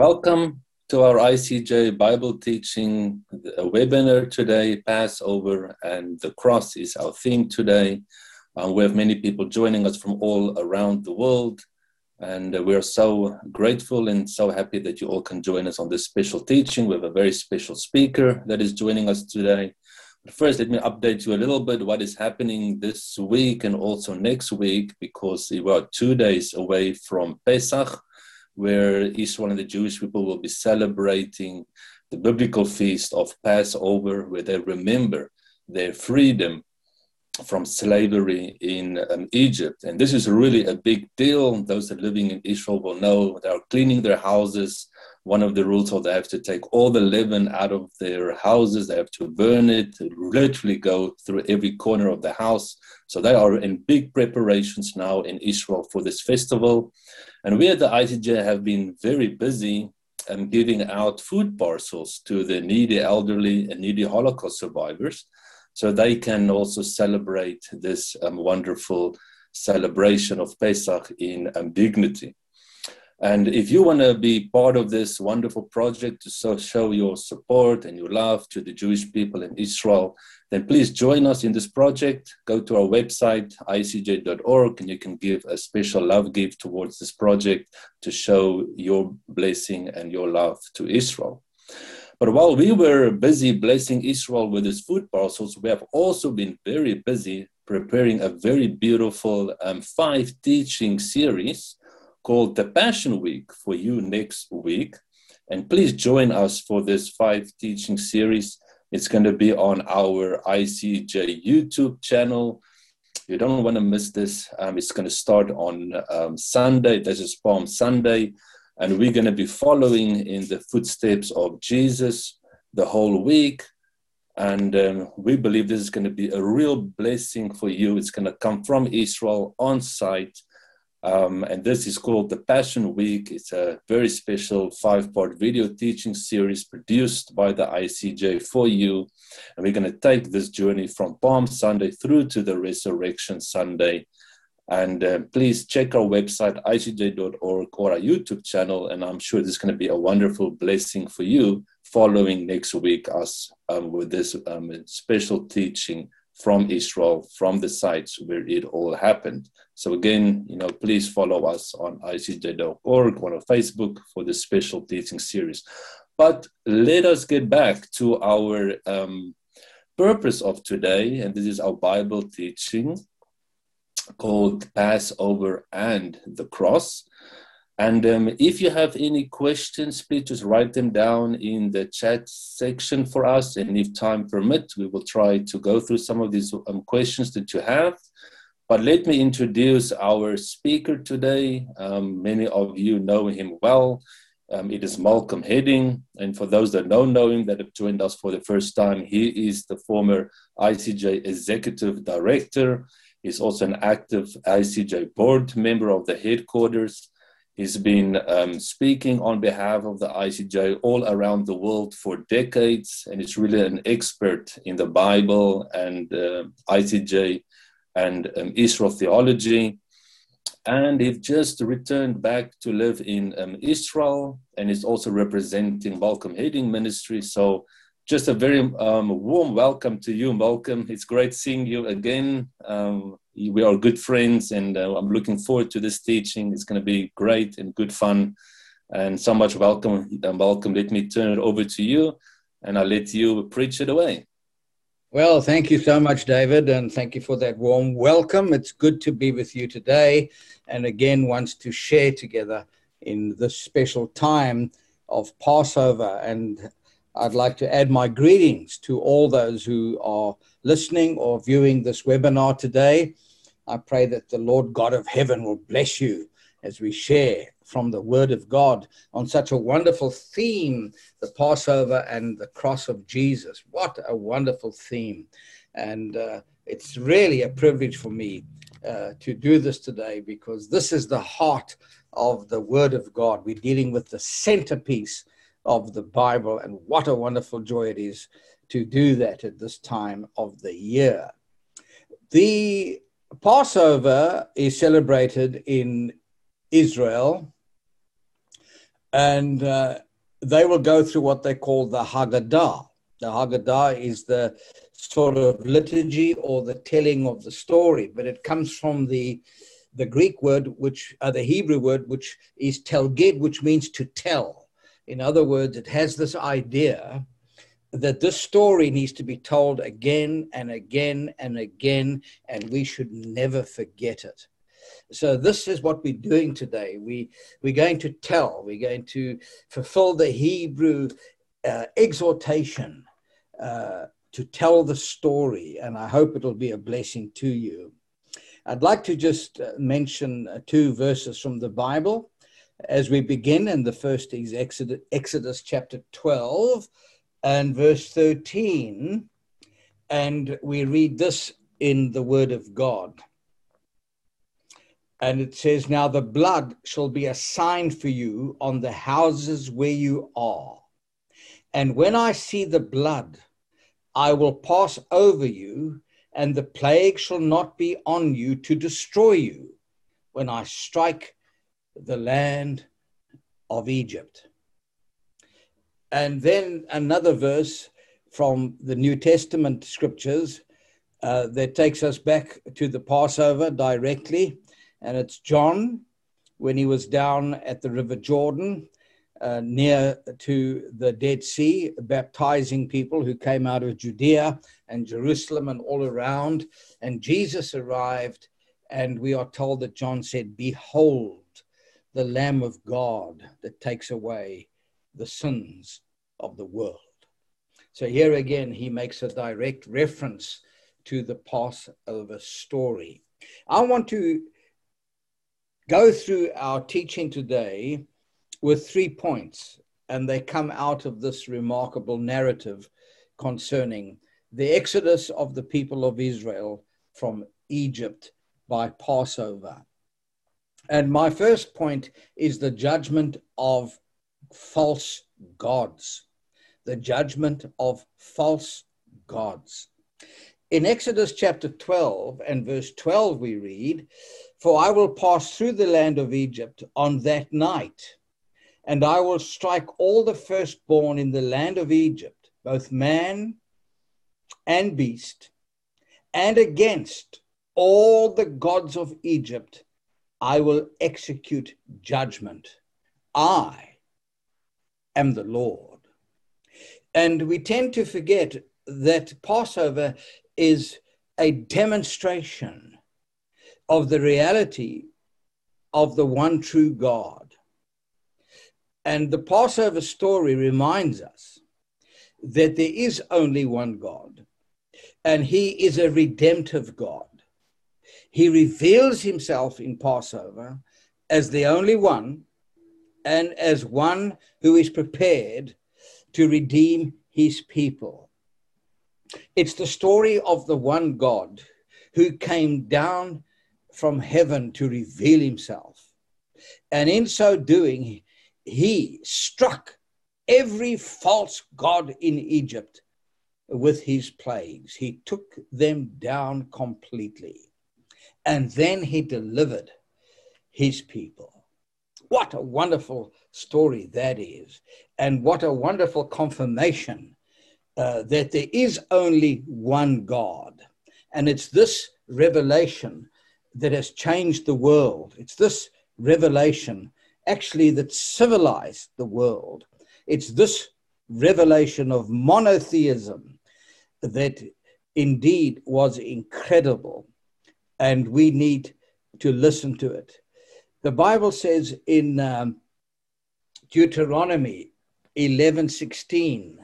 Welcome to our ICEJ Bible teaching webinar today. Passover and the cross is our theme today. Uh, we have many people joining us from all around the world, and uh, we're so grateful and so happy that you all can join us on this special teaching. We have a very special speaker that is joining us today. But first, let me update you a little bit what is happening this week and also next week, because we are two days away from Pesach where Israel and the Jewish people will be celebrating the biblical feast of Passover, where they remember their freedom from slavery in um, Egypt. And this is really a big deal. Those that are living in Israel will know they are cleaning their houses. One of the rules is they have to take all the leaven out of their houses, they have to burn it, literally go through every corner of the house. So they are in big preparations now in Israel for this festival. And we at the ICEJ have been very busy um, giving out food parcels to the needy elderly and needy Holocaust survivors so they can also celebrate this um, wonderful celebration of Pesach in um, dignity. And if you want to be part of this wonderful project to so show your support and your love to the Jewish people in Israel, then please join us in this project. Go to our website, icej.org, and you can give a special love gift towards this project to show your blessing and your love to Israel. But while we were busy blessing Israel with his food parcels, we have also been very busy preparing a very beautiful um, five teaching series called the Passion Week for you next week. And please join us for this five teaching series. It's going to be on our ICEJ YouTube channel. You don't want to miss this. Um, it's going to start on um, Sunday. This is Palm Sunday. And we're going to be following in the footsteps of Jesus the whole week. And um, we believe this is going to be a real blessing for you. It's going to come from Israel on site um, and this is called the Passion Week. It's a very special five part video teaching series produced by the ICEJ for you. And we're going to take this journey from Palm Sunday through to the Resurrection Sunday. And uh, please check our website, icej.org, or our YouTube channel. And I'm sure this is going to be a wonderful blessing for you following next week us um, with this um, special teaching from Israel, from the sites where it all happened. So again, you know, please follow us on icej.org or on Facebook for this special teaching series. But let us get back to our um, purpose of today, and this is our Bible teaching called Passover and the Cross. And um, if you have any questions, please just write them down in the chat section for us. And if time permits, we will try to go through some of these um, questions that you have. But let me introduce our speaker today. Um, many of you know him well. Um, it is Malcolm Hedding. And for those that don't know him, that have joined us for the first time, he is the former ICEJ Executive Director. He's also an active ICEJ board member of the headquarters. He's been um, speaking on behalf of the ICEJ all around the world for decades, and he's really an expert in the Bible and uh, ICEJ and um, Israel theology. And he just returned back to live in um, Israel, and he's also representing Malcolm Hedding Ministry. So, just a very um, warm welcome to you, Malcolm. It's great seeing you again. Um, we are good friends, and uh, I'm looking forward to this teaching. It's going to be great and good fun, and so much welcome. Uh, welcome. Let me turn it over to you, and I'll let you preach it away. Well, thank you so much, David, and thank you for that warm welcome. It's good to be with you today, and again, wants to share together in this special time of Passover. And I'd like to add my greetings to all those who are listening or viewing this webinar today. I pray that the Lord God of heaven will bless you as we share from the Word of God on such a wonderful theme the Passover and the cross of Jesus. What a wonderful theme! And uh, it's really a privilege for me uh, to do this today because this is the heart of the Word of God. We're dealing with the centerpiece of the Bible, and what a wonderful joy it is to do that at this time of the year. The Passover is celebrated in Israel And uh, they will go through what they call the Haggadah. The Haggadah is the sort of liturgy or the telling of the story, but it comes from the the Greek word, which uh, the Hebrew word, which is tagid, which means to tell. In other words, it has this idea that this story needs to be told again and again and again, and we should never forget it. So this is what we're doing today. We we're going to tell. We're going to fulfill the Hebrew uh, exhortation uh, to tell the story, and I hope it'll be a blessing to you. I'd like to just uh, mention uh, two verses from the Bible as we begin, and the first is Exodus, Exodus chapter 12 and verse 13. And we read this in the Word of God. And it says, Now the blood shall be a sign for you on the houses where you are. And when I see the blood, I will pass over you, and the plague shall not be on you to destroy you when I strike the land of Egypt. And then another verse from the New Testament scriptures uh, that takes us back to the Passover directly. And it's John when he was down at the River Jordan uh, near to the Dead Sea, baptizing people who came out of Judea and Jerusalem and all around. And Jesus arrived, and we are told that John said, Behold, the Lamb of God that takes away the sins of the world. So here again, he makes a direct reference to the Passover story. I want to go through our teaching today with three points, and they come out of this remarkable narrative concerning the exodus of the people of Israel from Egypt by Passover. And my first point is the judgment of false gods. The judgment of false gods. In Exodus chapter 12 and verse 12, we read, For I will pass through the land of Egypt on that night, and I will strike all the firstborn in the land of Egypt, both man and beast, and against all the gods of Egypt I will execute judgment. I am the Lord. And we tend to forget that Passover is a demonstration of the reality of the one true God. And the Passover story reminds us that there is only one God, and He is a redemptive God. He reveals himself in Passover as the only one and as one who is prepared to redeem his people. It's the story of the one God who came down from heaven to reveal himself. And in so doing, he struck every false god in Egypt with his plagues. He took them down completely. And then he delivered his people. What a wonderful story that is. And what a wonderful confirmation uh, that there is only one God. And it's this revelation that has changed the world. It's this revelation actually that civilized the world. It's this revelation of monotheism that indeed was incredible and we need to listen to it. The Bible says in um, Deuteronomy 11:16,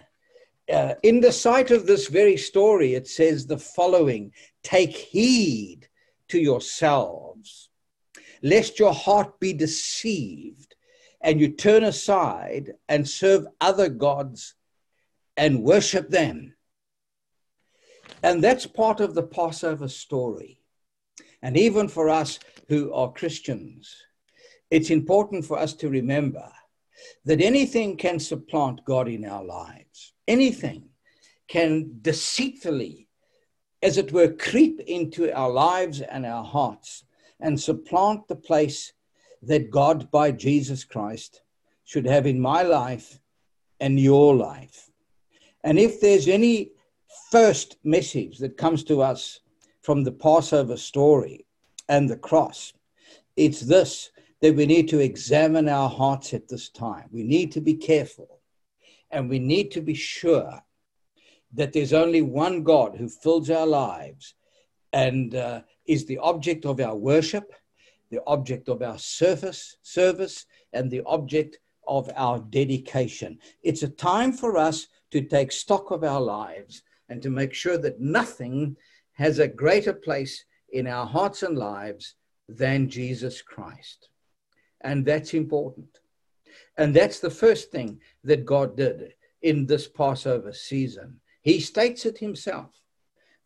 uh, in the sight of this very story, it says the following: Take heed to yourselves, lest your heart be deceived, and you turn aside and serve other gods and worship them. And that's part of the Passover story. And even for us who are Christians, it's important for us to remember that anything can supplant God in our lives. Anything can deceitfully, as it were, creep into our lives and our hearts and supplant the place that God, by Jesus Christ, should have in my life and your life. And if there's any first message that comes to us from the Passover story and the cross, it's this that we need to examine our hearts at this time. We need to be careful and we need to be sure that there's only one God who fills our lives and uh, is the object of our worship, the object of our service, service, and the object of our dedication. It's a time for us to take stock of our lives and to make sure that nothing has a greater place in our hearts and lives than Jesus Christ. And that's important. And that's the first thing that God did in this Passover season. He states it himself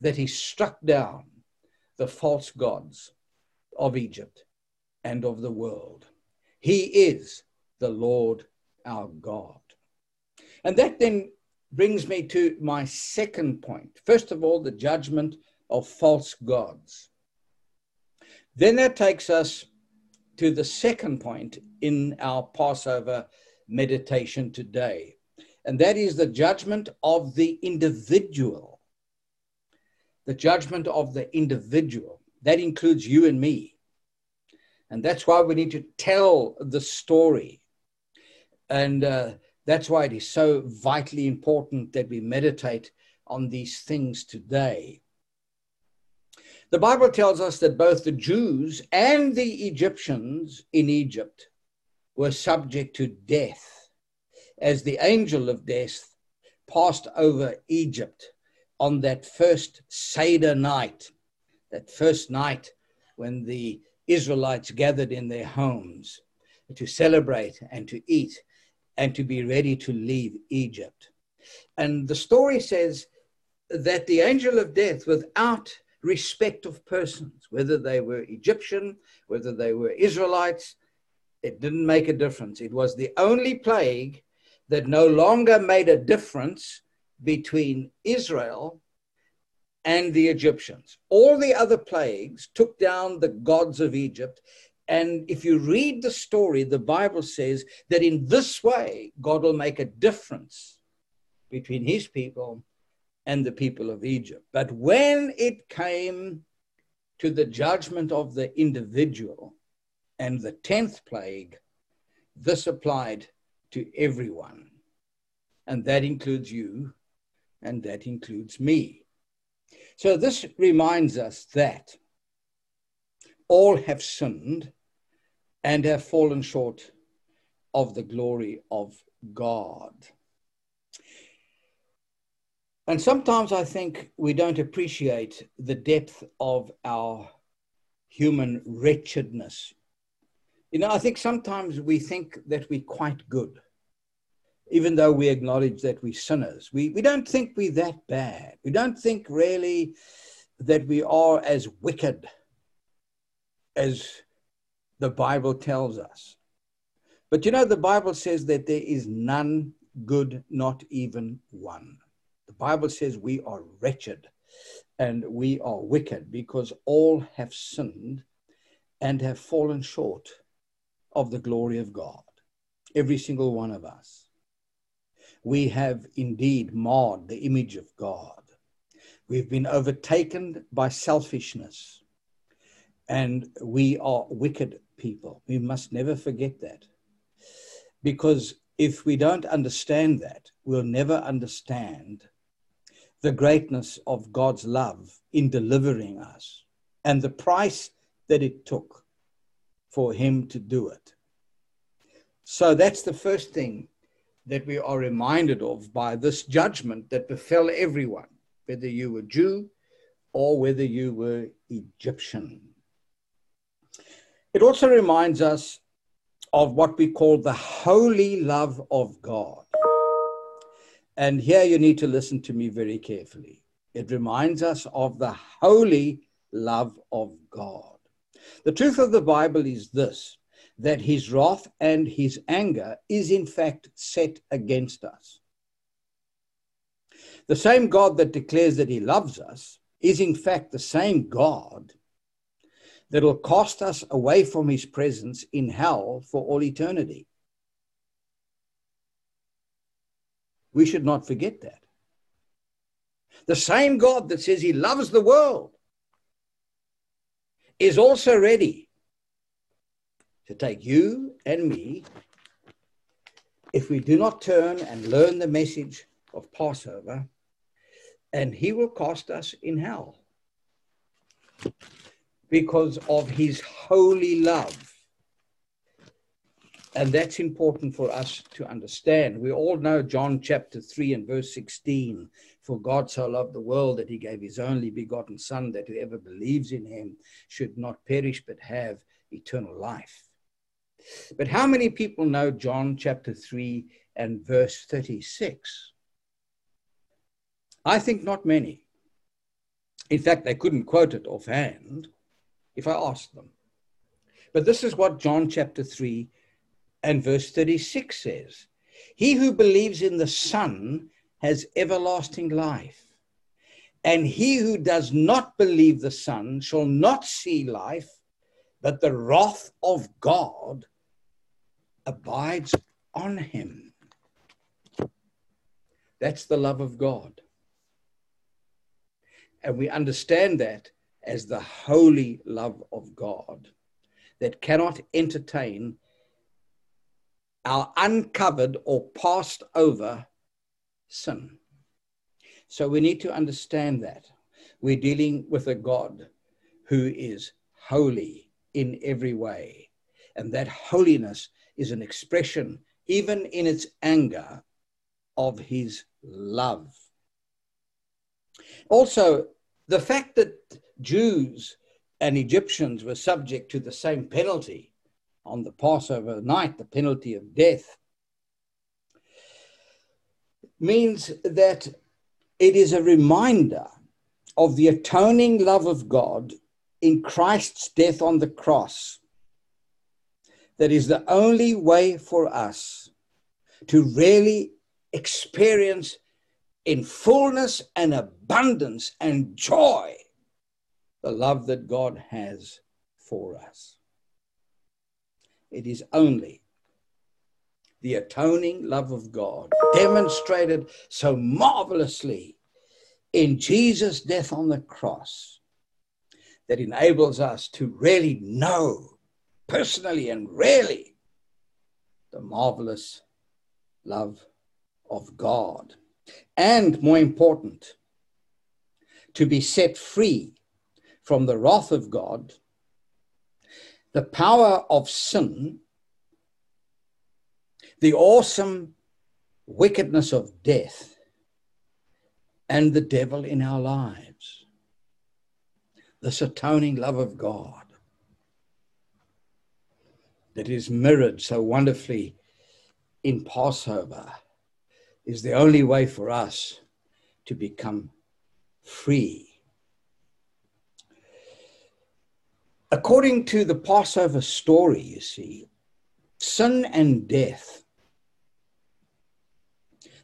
that he struck down the false gods of Egypt and of the world. He is the Lord our God. And that then brings me to my second point. First of all, the judgment of false gods. Then that takes us to the second point in our Passover meditation today, and that is the judgment of the individual. The judgment of the individual. That includes you and me. And that's why we need to tell the story. And uh, that's why it is so vitally important that we meditate on these things today. The Bible tells us that both the Jews and the Egyptians in Egypt were subject to death as the angel of death passed over Egypt on that first Seder night, that first night when the Israelites gathered in their homes to celebrate and to eat and to be ready to leave Egypt. And the story says that the angel of death, without respect of persons, whether they were Egyptian, whether they were Israelites, it didn't make a difference. It was the only plague that no longer made a difference between Israel and the Egyptians. All the other plagues took down the gods of Egypt. And if you read the story, the Bible says that in this way, God will make a difference between his people and the people of Egypt. But when it came to the judgment of the individual and the 10th plague, this applied to everyone. And that includes you, and that includes me. So this reminds us that all have sinned and have fallen short of the glory of God. And sometimes I think we don't appreciate the depth of our human wretchedness you know, I think sometimes we think that we're quite good, even though we acknowledge that we're sinners. We, we don't think we're that bad. We don't think really that we are as wicked as the Bible tells us. But you know, the Bible says that there is none good, not even one. Bible says we are wretched and we are wicked because all have sinned and have fallen short of the glory of God. Every single one of us. We have indeed marred the image of God. We've been overtaken by selfishness. And we are wicked people. We must never forget that. Because if we don't understand that, we'll never understand the greatness of God's love in delivering us and the price that it took for him to do it. So that's the first thing that we are reminded of by this judgment that befell everyone, whether you were Jew or whether you were Egyptian. It also reminds us of what we call the holy love of God. And here you need to listen to me very carefully. It reminds us of the holy love of God. The truth of the Bible is this that his wrath and his anger is in fact set against us. The same God that declares that he loves us is in fact the same God that will cast us away from his presence in hell for all eternity. We should not forget that. The same God that says he loves the world is also ready to take you and me if we do not turn and learn the message of Passover, and he will cast us in hell because of his holy love. And that's important for us to understand. We all know John chapter 3 and verse 16 For God so loved the world that he gave his only begotten Son, that whoever believes in him should not perish but have eternal life. But how many people know John chapter 3 and verse 36? I think not many. In fact, they couldn't quote it offhand if I asked them. But this is what John chapter 3 and verse 36 says He who believes in the Son has everlasting life. And he who does not believe the Son shall not see life, but the wrath of God abides on him. That's the love of God. And we understand that as the holy love of God that cannot entertain our uncovered or passed over sin. So we need to understand that. We're dealing with a God who is holy in every way. And that holiness is an expression, even in its anger, of his love. Also, the fact that Jews and Egyptians were subject to the same penalty on the Passover night, the penalty of death, means that it is a reminder of the atoning love of God in Christ's death on the cross that is the only way for us to really experience in fullness and abundance and joy the love that God has for us. It is only the atoning love of God demonstrated so marvelously in Jesus' death on the cross that enables us to really know personally and really the marvelous love of God. And more important, to be set free from the wrath of God, the power of sin, the awesome wickedness of death, and the devil in our lives. This atoning love of God that is mirrored so wonderfully in Passover is the only way for us to become free. According to the Passover story, you see, sin and death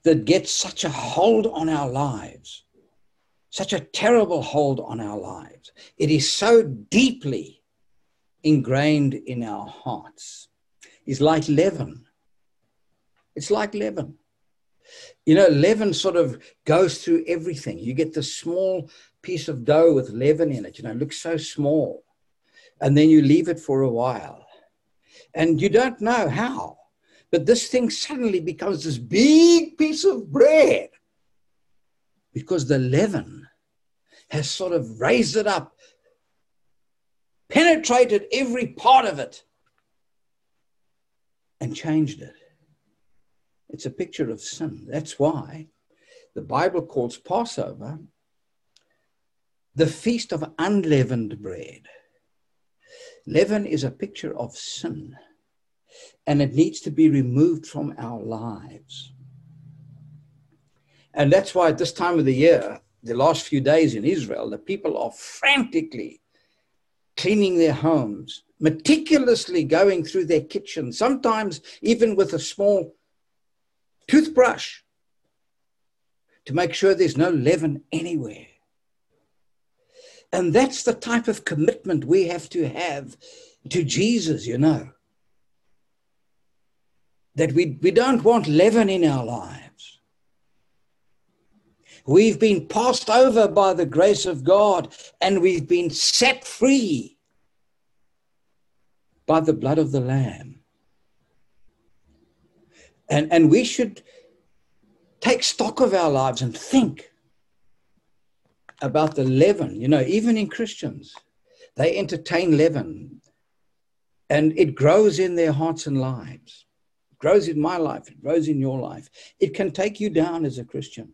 that gets such a hold on our lives, such a terrible hold on our lives. It is so deeply ingrained in our hearts is like leaven. It's like leaven. You know, leaven sort of goes through everything. You get the small piece of dough with leaven in it, you know, it looks so small. And then you leave it for a while. And you don't know how. But this thing suddenly becomes this big piece of bread because the leaven has sort of raised it up penetrated every part of it and changed it. It's a picture of sin. That's why the Bible calls Passover the feast of unleavened bread. Leaven is a picture of sin, and it needs to be removed from our lives. And that's why at this time of the year, the last few days in Israel, the people are frantically cleaning their homes, meticulously going through their kitchen, sometimes even with a small toothbrush to make sure there's no leaven anywhere. And that's the type of commitment we have to have to Jesus, you know. That we, we don't want leaven in our lives. We've been passed over by the grace of God and we've been set free by the blood of the Lamb. And, and we should take stock of our lives and think about the leaven. You know, even in Christians, they entertain leaven and it grows in their hearts and lives. It grows in my life, it grows in your life. It can take you down as a Christian.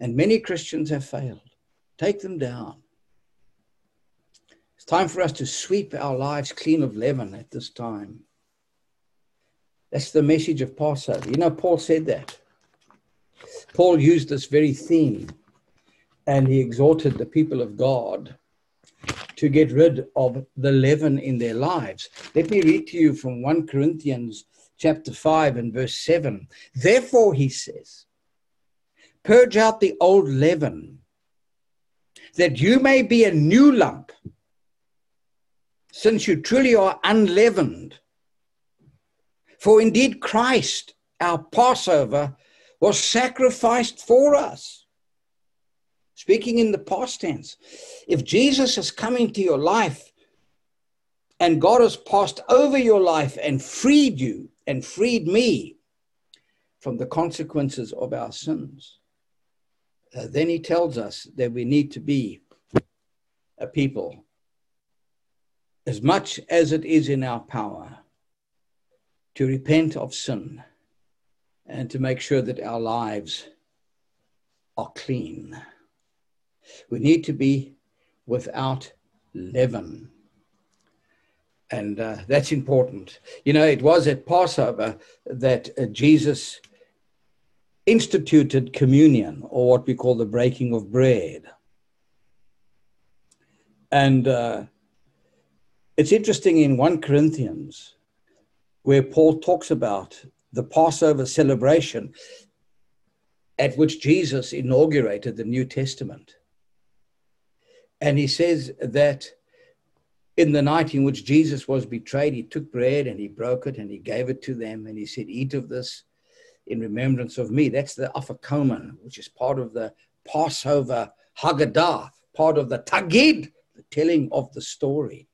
And many Christians have failed. Take them down. It's time for us to sweep our lives clean of leaven at this time. That's the message of Passover. You know, Paul said that. Paul used this very theme and he exhorted the people of God to get rid of the leaven in their lives. Let me read to you from 1 Corinthians chapter 5 and verse 7. Therefore, he says, purge out the old leaven, that you may be a new lump, since you truly are unleavened. For indeed, Christ, our Passover, was sacrificed for us. Speaking in the past tense, if Jesus has come into your life and God has passed over your life and freed you and freed me from the consequences of our sins, uh, then he tells us that we need to be a people as much as it is in our power to repent of sin and to make sure that our lives are clean. We need to be without leaven. And uh, that's important. You know, it was at Passover that uh, Jesus instituted communion, or what we call the breaking of bread. And uh, it's interesting in 1 Corinthians, where Paul talks about the Passover celebration at which Jesus inaugurated the New Testament. And he says that in the night in which Jesus was betrayed, he took bread and he broke it and he gave it to them and he said, Eat of this in remembrance of me. That's the Afikomen, which is part of the Passover Haggadah, part of the Tagid, the telling of the story.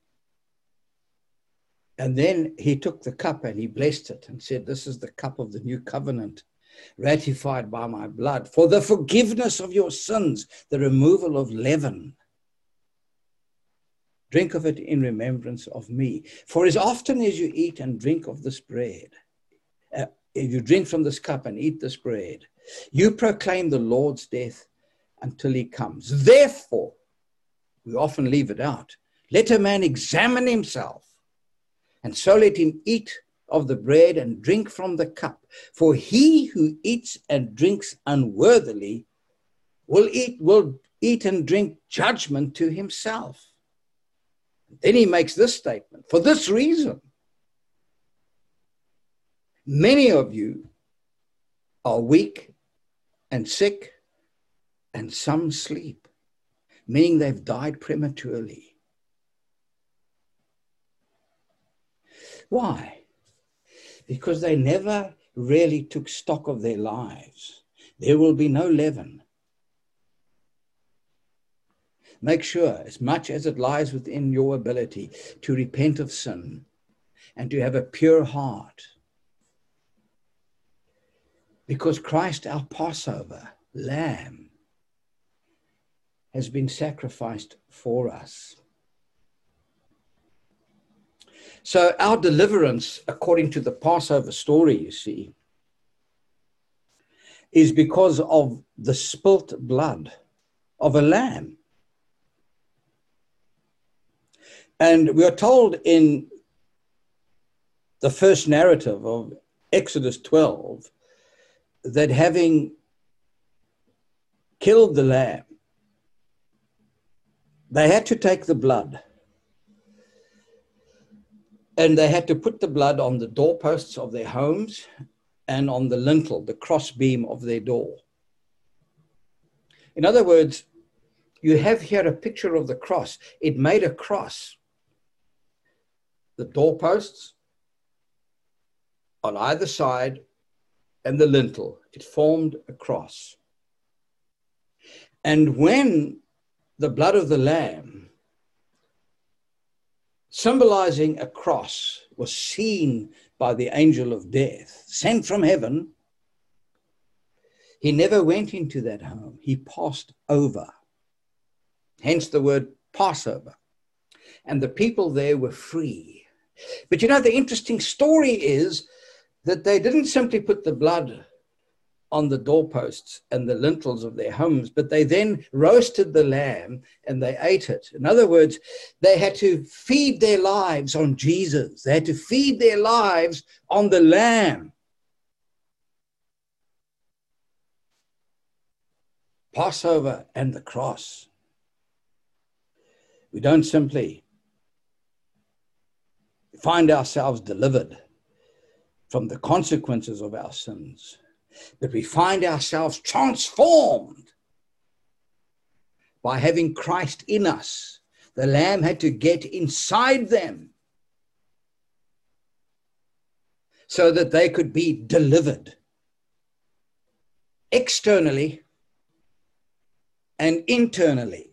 And then he took the cup and he blessed it and said, This is the cup of the new covenant, ratified by my blood, for the forgiveness of your sins, the removal of leaven. Drink of it in remembrance of me. For as often as you eat and drink of this bread, uh, if you drink from this cup and eat this bread, you proclaim the Lord's death until he comes. Therefore, we often leave it out. Let a man examine himself and so let him eat of the bread and drink from the cup. For he who eats and drinks unworthily will eat, will eat and drink judgment to himself. Then he makes this statement for this reason. Many of you are weak and sick, and some sleep, meaning they've died prematurely. Why? Because they never really took stock of their lives. There will be no leaven. Make sure, as much as it lies within your ability, to repent of sin and to have a pure heart. Because Christ, our Passover lamb, has been sacrificed for us. So, our deliverance, according to the Passover story, you see, is because of the spilt blood of a lamb. And we are told in the first narrative of Exodus 12 that having killed the lamb, they had to take the blood and they had to put the blood on the doorposts of their homes and on the lintel, the crossbeam of their door. In other words, you have here a picture of the cross. It made a cross. The doorposts on either side and the lintel, it formed a cross. And when the blood of the Lamb, symbolizing a cross, was seen by the angel of death, sent from heaven, he never went into that home. He passed over. Hence the word Passover. And the people there were free. But you know, the interesting story is that they didn't simply put the blood on the doorposts and the lintels of their homes, but they then roasted the lamb and they ate it. In other words, they had to feed their lives on Jesus, they had to feed their lives on the lamb. Passover and the cross. We don't simply find ourselves delivered from the consequences of our sins that we find ourselves transformed by having Christ in us. The Lamb had to get inside them so that they could be delivered externally and internally.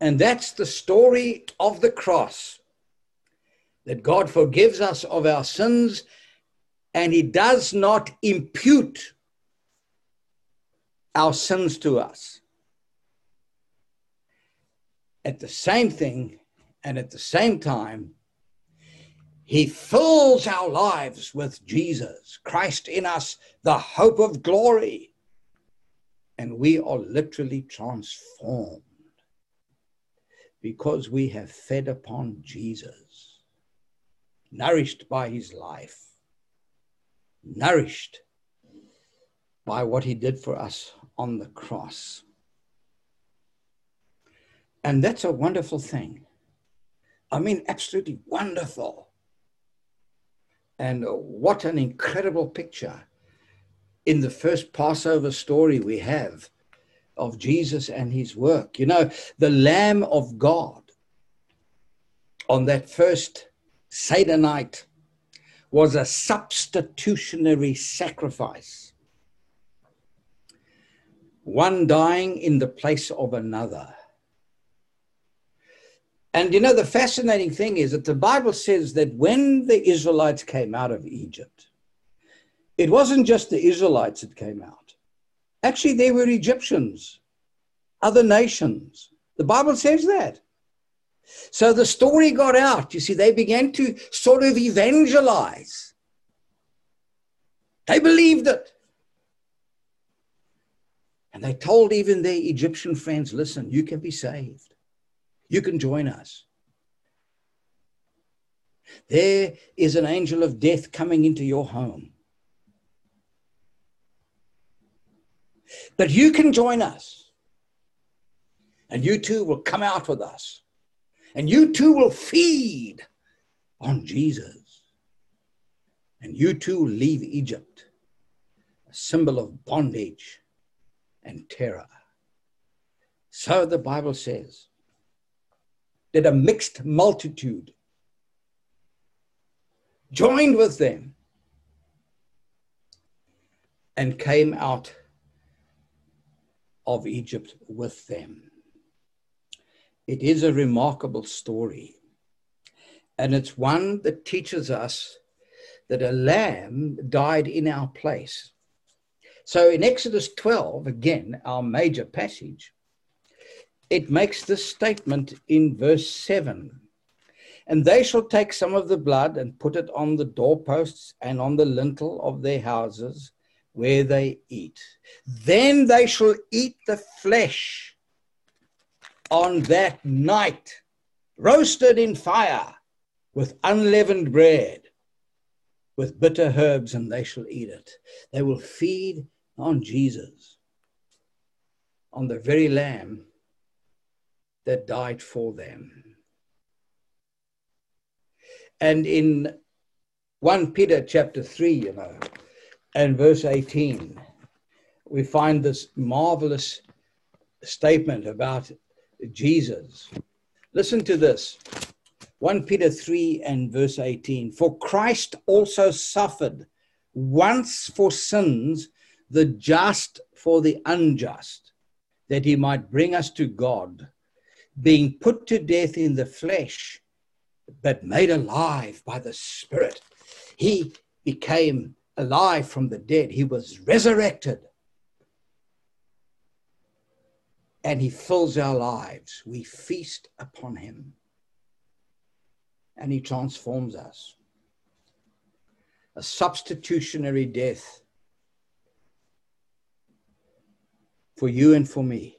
And that's the story of the cross that God forgives us of our sins and he does not impute our sins to us. At the same thing, and at the same time, he fills our lives with Jesus, Christ in us, the hope of glory. And we are literally transformed because we have fed upon Jesus, nourished by his life nourished by what he did for us on the cross. And that's a wonderful thing. I mean, absolutely wonderful. And what an incredible picture in the first Passover story we have of Jesus and his work. You know, the Lamb of God on that first Seder night was a substitutionary sacrifice, one dying in the place of another. And you know, the fascinating thing is that the Bible says that when the Israelites came out of Egypt, it wasn't just the Israelites that came out. Actually, they were Egyptians, other nations. The Bible says that. So the story got out. You see, they began to sort of evangelize. They believed it. And they told even their Egyptian friends listen, you can be saved, you can join us. There is an angel of death coming into your home. But you can join us. And you too will come out with us. And you too will feed on Jesus. And you too leave Egypt, a symbol of bondage and terror. So the Bible says that a mixed multitude joined with them and came out of Egypt with them. It is a remarkable story. And it's one that teaches us that a lamb died in our place. So in Exodus 12, again, our major passage, it makes this statement in verse 7 And they shall take some of the blood and put it on the doorposts and on the lintel of their houses where they eat. Then they shall eat the flesh on that night, roasted in fire with unleavened bread, with bitter herbs, and they shall eat it. They will feed on Jesus, on the very lamb that died for them. And in 1 Peter chapter 3, you know, and verse 18, we find this marvelous statement about Jesus. Listen to this 1 Peter 3 and verse 18. For Christ also suffered once for sins, the just for the unjust, that he might bring us to God, being put to death in the flesh, but made alive by the Spirit. He became alive from the dead, he was resurrected. And he fills our lives. We feast upon him. And he transforms us. A substitutionary death for you and for me.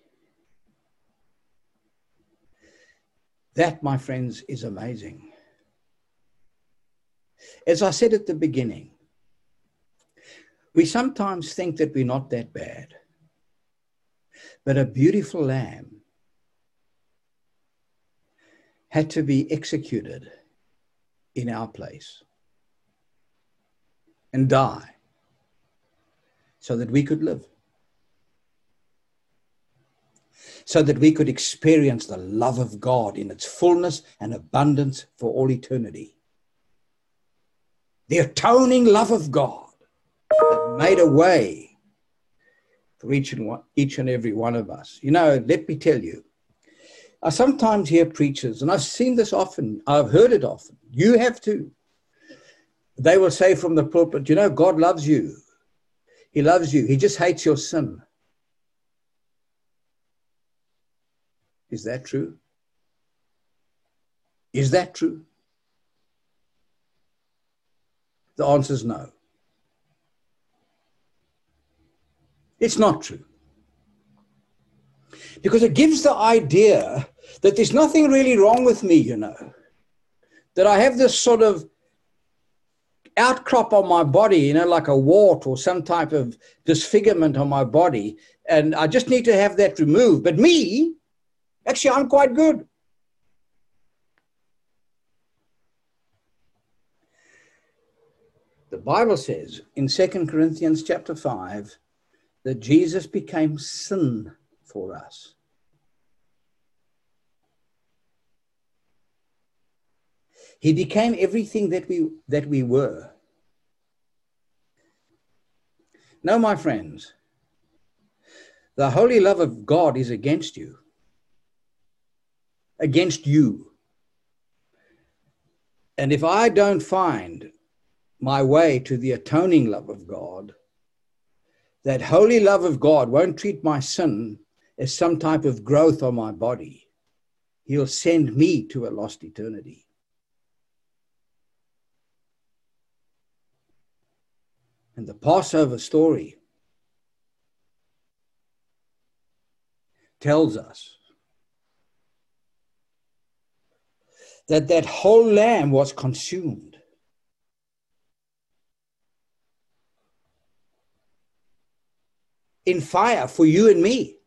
That, my friends, is amazing. As I said at the beginning, we sometimes think that we're not that bad. But a beautiful lamb had to be executed in our place and die so that we could live. So that we could experience the love of God in its fullness and abundance for all eternity. The atoning love of God made a way for each and, one, each and every one of us. You know, let me tell you, I sometimes hear preachers, and I've seen this often, I've heard it often. You have to. They will say from the pulpit, you know, God loves you. He loves you. He just hates your sin. Is that true? Is that true? The answer is no. It's not true. Because it gives the idea that there's nothing really wrong with me, you know. That I have this sort of outcrop on my body, you know, like a wart or some type of disfigurement on my body. And I just need to have that removed. But me, actually, I'm quite good. The Bible says in Second Corinthians chapter 5 that Jesus became sin for us. He became everything that we that we were. Now, my friends, the holy love of God is against you. Against you. And if I don't find my way to the atoning love of God, that holy love of God won't treat my sin as some type of growth on my body. He'll send me to a lost eternity. And the Passover story tells us that that whole lamb was consumed in fire for you and me.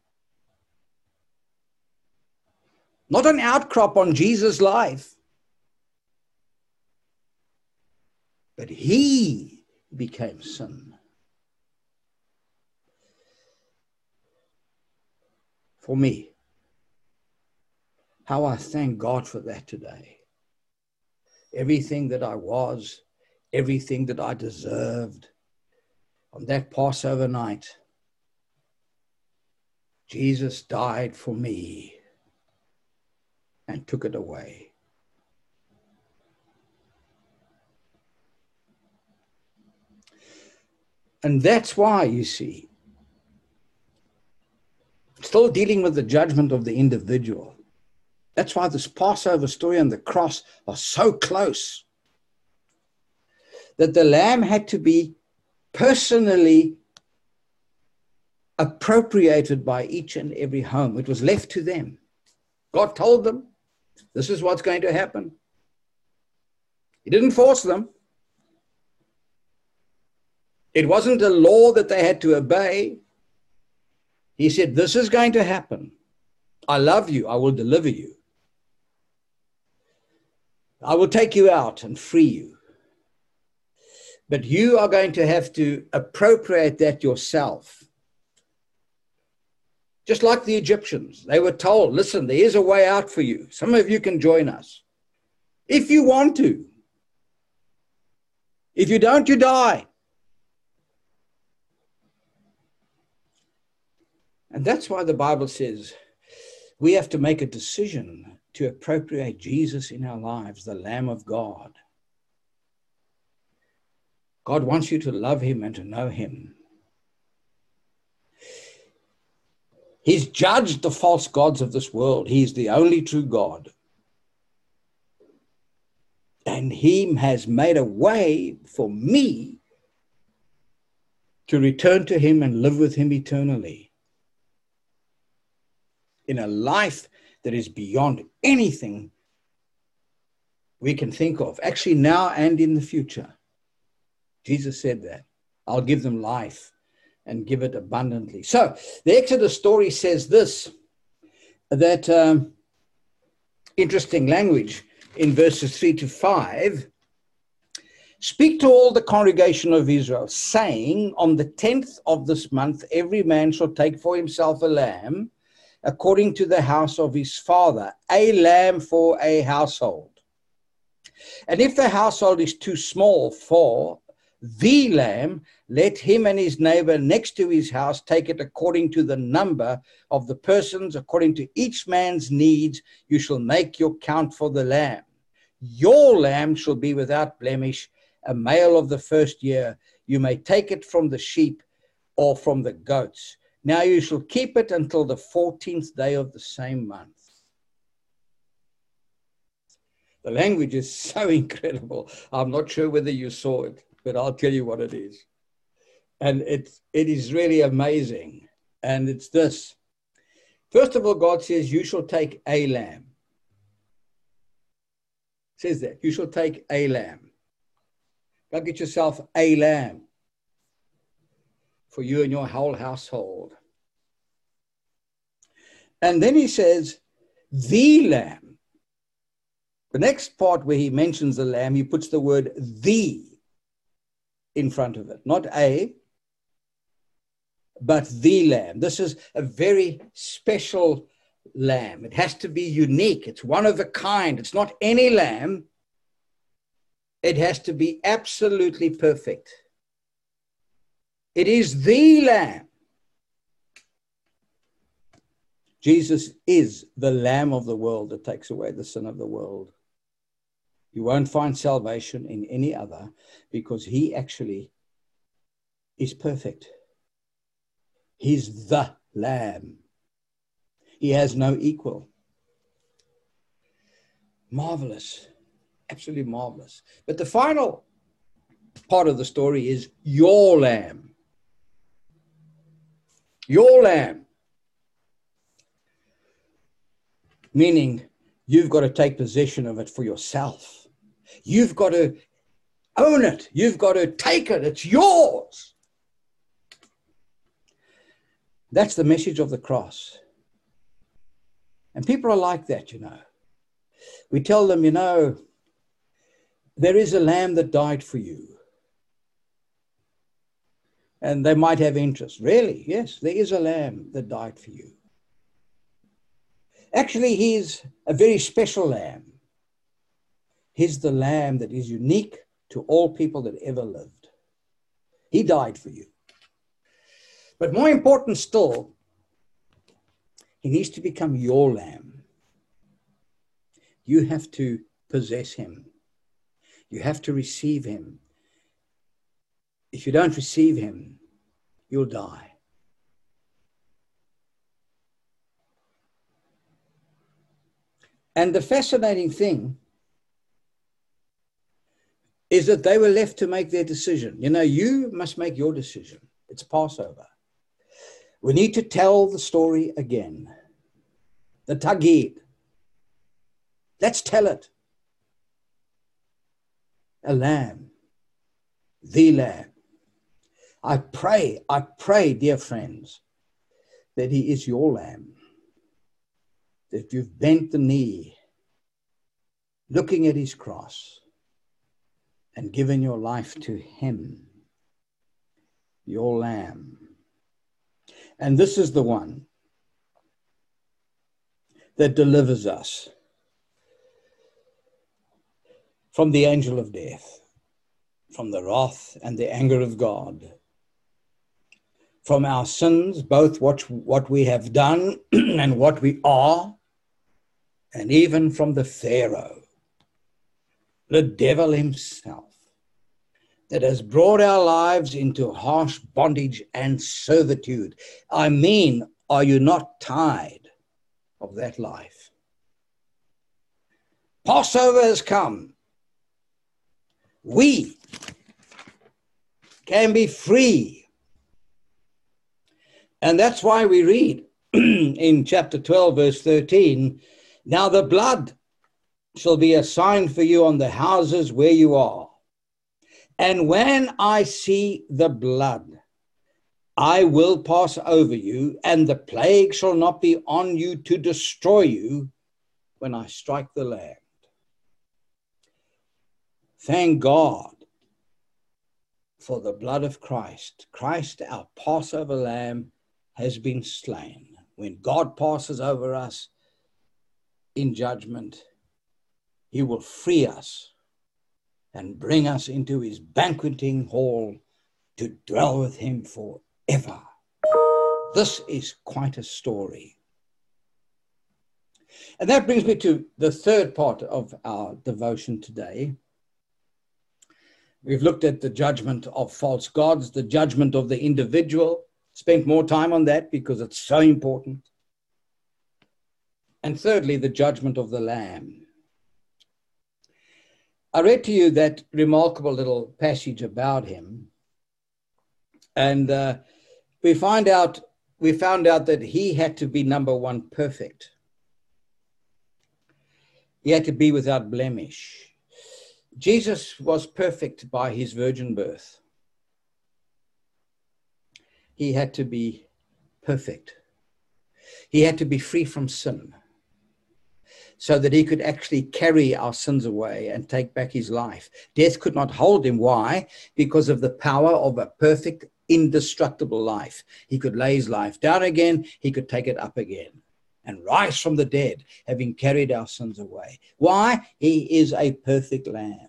Not an outcrop on Jesus' life, but he became sin. For me, how I thank God for that today. Everything that I was, everything that I deserved on that Passover night Jesus died for me and took it away. And that's why, you see, still dealing with the judgment of the individual. That's why this Passover story and the cross are so close. That the lamb had to be personally appropriated by each and every home. It was left to them. God told them, this is what's going to happen. He didn't force them. It wasn't a law that they had to obey. He said, This is going to happen. I love you. I will deliver you. I will take you out and free you. But you are going to have to appropriate that yourself just like the Egyptians. They were told, listen, there is a way out for you. Some of you can join us if you want to. If you don't, you die. And that's why the Bible says we have to make a decision to appropriate Jesus in our lives, the Lamb of God. God wants you to love him and to know him. He's judged the false gods of this world. He's the only true God. And he has made a way for me to return to him and live with him eternally in a life that is beyond anything we can think of, actually, now and in the future. Jesus said that. I'll give them life and give it abundantly. So the Exodus story says this that um, interesting language in verses 3 to 5 Speak to all the congregation of Israel, saying, On the tenth of this month, every man shall take for himself a lamb according to the house of his father, a lamb for a household. And if the household is too small for the lamb, let him and his neighbor next to his house take it according to the number of the persons, according to each man's needs. You shall make your count for the lamb. Your lamb shall be without blemish, a male of the first year. You may take it from the sheep or from the goats. Now you shall keep it until the 14th day of the same month. The language is so incredible. I'm not sure whether you saw it but I'll tell you what it is. And it, it is really amazing. And it's this. First of all, God says, You shall take a lamb. It says that. You shall take a lamb. Go get yourself a lamb for you and your whole household. And then he says, the lamb. The next part where he mentions the lamb, he puts the word the in front of it, not a, but the lamb. This is a very special lamb. It has to be unique. It's one of a kind. It's not any lamb. It has to be absolutely perfect. It is the lamb. Jesus is the lamb of the world that takes away the sin of the world. You won't find salvation in any other because he actually is perfect. He's the Lamb. He has no equal. Marvelous. Absolutely marvelous. But the final part of the story is your lamb. Your lamb. Meaning, you've got to take possession of it for yourself. You've got to own it. You've got to take it. It's yours. That's the message of the cross. And people are like that, you know. We tell them, you know, there is a lamb that died for you. And they might have interest. Really? Yes, there is a lamb that died for you. Actually, he's a very special lamb. He's the lamb that is unique to all people that ever lived. He died for you. But more important still, he needs to become your lamb. You have to possess him. You have to receive him. If you don't receive him, you'll die. And the fascinating thing is that they were left to make their decision. You know, you must make your decision. It's Passover. We need to tell the story again. The Tagid. Let's tell it. A lamb, the lamb. I pray, I pray, dear friends, that he is your lamb, that you've bent the knee looking at his cross and given your life to Him, your Lamb. And this is the one that delivers us from the angel of death, from the wrath and the anger of God, from our sins, both what, what we have done and what we are, and even from the Pharaoh, the devil himself, that has brought our lives into harsh bondage and servitude. I mean, are you not tired of that life? Passover has come. We can be free and that's why we read in chapter 12, verse 13 Now the blood shall be a sign for you on the houses where you are. And when I see the blood, I will pass over you, and the plague shall not be on you to destroy you when I strike the land. Thank God for the blood of Christ. Christ, our Passover lamb, has been slain. When God passes over us in judgment, he will free us and bring us into his banqueting hall to dwell with him forever. This is quite a story. And that brings me to the third part of our devotion today. We've looked at the judgment of false gods, the judgment of the individual, spent more time on that because it's so important. And thirdly, the judgment of the Lamb. I read to you that remarkable little passage about him, and uh, we find out we found out that he had to be number one perfect. He had to be without blemish. Jesus was perfect by his virgin birth he had to be perfect. He had to be free from sin so that he could actually carry our sins away and take back his life. Death could not hold him. Why? Because of the power of a perfect, indestructible life. He could lay his life down again, he could take it up again and rise from the dead, having carried our sins away. Why? He is a perfect lamb.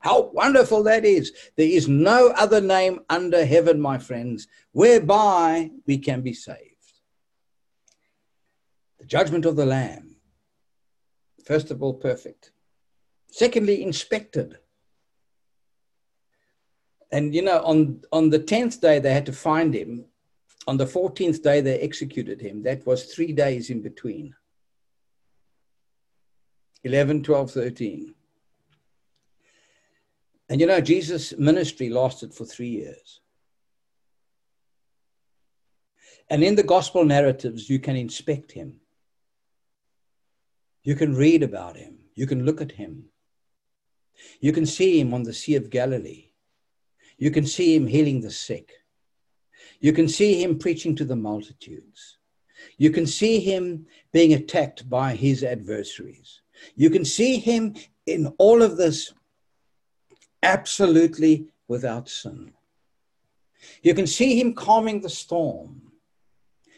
How wonderful that is. There is no other name under heaven, my friends, whereby we can be saved. The judgment of the Lamb, first of all, perfect. Secondly, inspected. And you know, on, on the 10th day, they had to find him. On the 14th day, they executed him. That was three days in between 11, 12, 13. And you know, Jesus' ministry lasted for three years. And in the gospel narratives, you can inspect him. You can read about him. You can look at him. You can see him on the Sea of Galilee. You can see him healing the sick. You can see him preaching to the multitudes. You can see him being attacked by his adversaries. You can see him in all of this absolutely without sin. You can see him calming the storm.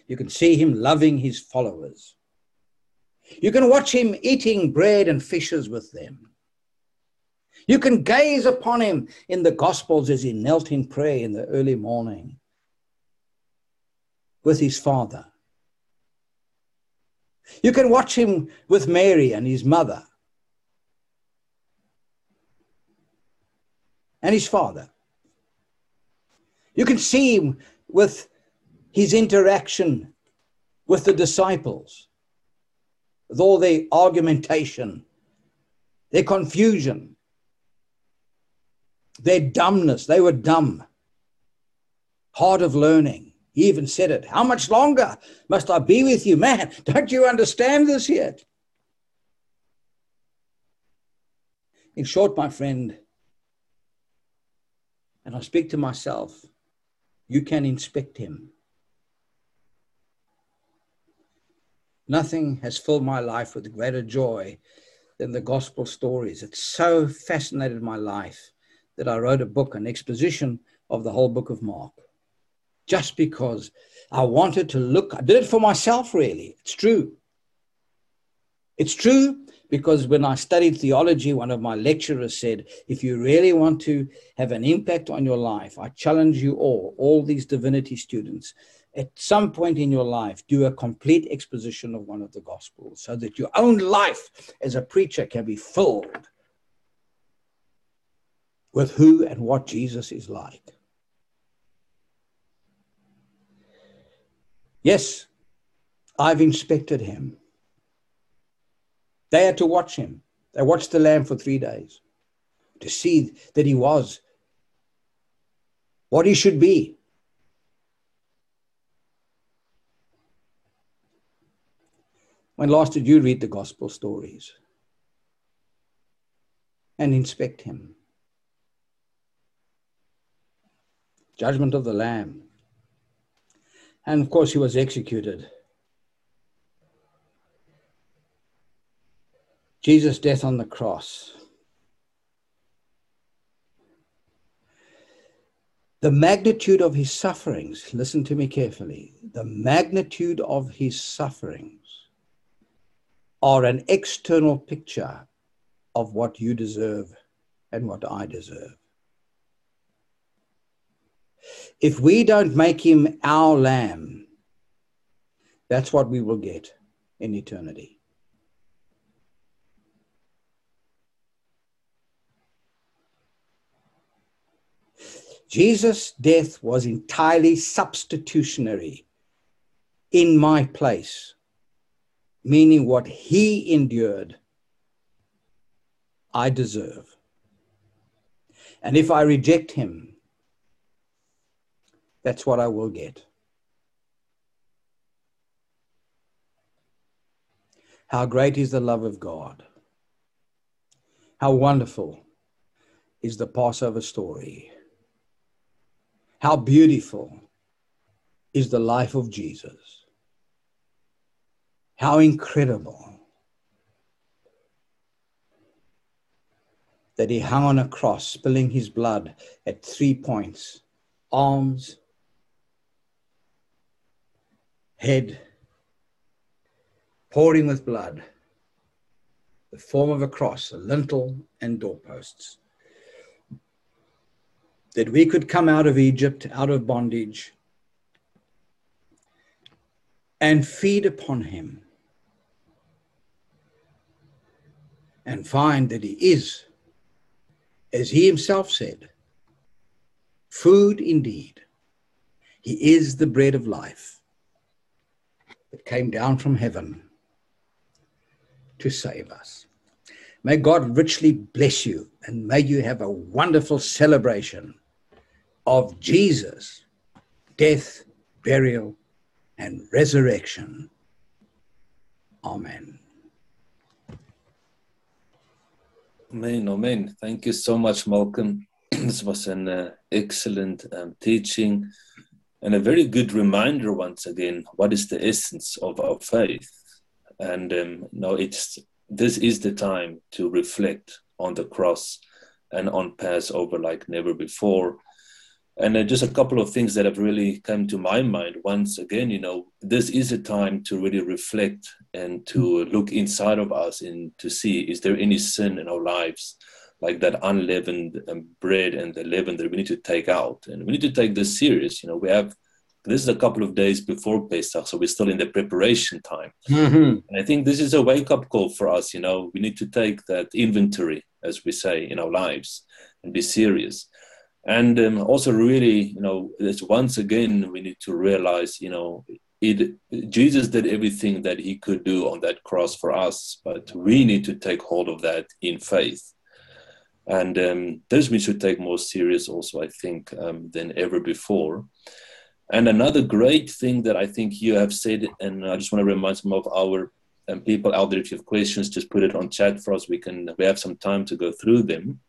You can see him loving his followers. You can watch him eating bread and fishes with them. You can gaze upon him in the Gospels as he knelt in prayer in the early morning with his father. You can watch him with Mary and his mother. and his father. You can see him with his interaction with the disciples, with all their argumentation, their confusion, their dumbness. They were dumb, hard of learning. He even said it. How much longer must I be with you? Man, don't you understand this yet? In short, my friend, and I speak to myself, you can inspect him. Nothing has filled my life with greater joy than the gospel stories. It so fascinated my life that I wrote a book, an exposition of the whole book of Mark, just because I wanted to look. I did it for myself, really. It's true. It's true because when I studied theology, one of my lecturers said, if you really want to have an impact on your life, I challenge you all, all these divinity students, at some point in your life, do a complete exposition of one of the gospels so that your own life as a preacher can be filled with who and what Jesus is like. Yes, I've inspected him. They had to watch him. They watched the lamb for three days to see that he was what he should be. When last did you read the gospel stories and inspect him? Judgment of the Lamb. And of course, he was executed Jesus' death on the cross. The magnitude of his sufferings, listen to me carefully, the magnitude of his sufferings are an external picture of what you deserve and what I deserve. If we don't make him our lamb, that's what we will get in eternity. Jesus' death was entirely substitutionary in my place, meaning what he endured, I deserve. And if I reject him, that's what I will get. How great is the love of God! How wonderful is the Passover story! How beautiful is the life of Jesus. How incredible that he hung on a cross, spilling his blood at three points arms, head, pouring with blood, the form of a cross, a lintel, and doorposts that we could come out of Egypt, out of bondage, and feed upon him and find that he is, as he himself said, food indeed. He is the bread of life that came down from heaven to save us. May God richly bless you and may you have a wonderful celebration of Jesus' death, burial, and resurrection. Amen. Amen. Amen. Thank you so much, Malcolm. this was an uh, excellent um, teaching and a very good reminder once again what is the essence of our faith. And um, no, it's this is the time to reflect on the cross and on Passover like never before and uh, just a couple of things that have really come to my mind once again you know this is a time to really reflect and to look inside of us and to see is there any sin in our lives like that unleavened um, bread and the leaven that we need to take out and we need to take this serious you know we have this is a couple of days before Pesach, so we're still in the preparation time. Mm-hmm. And I think this is a wake up call for us. You know, we need to take that inventory, as we say, in our lives and be serious and um, also really you know it's once again we need to realize you know it jesus did everything that he could do on that cross for us but we need to take hold of that in faith. And um, this we should take more serious also i think um, than ever before. And another great thing that i think you have said and i just want to remind some of our um, people out there if you have questions just put it on chat for us. We can we have some time to go through them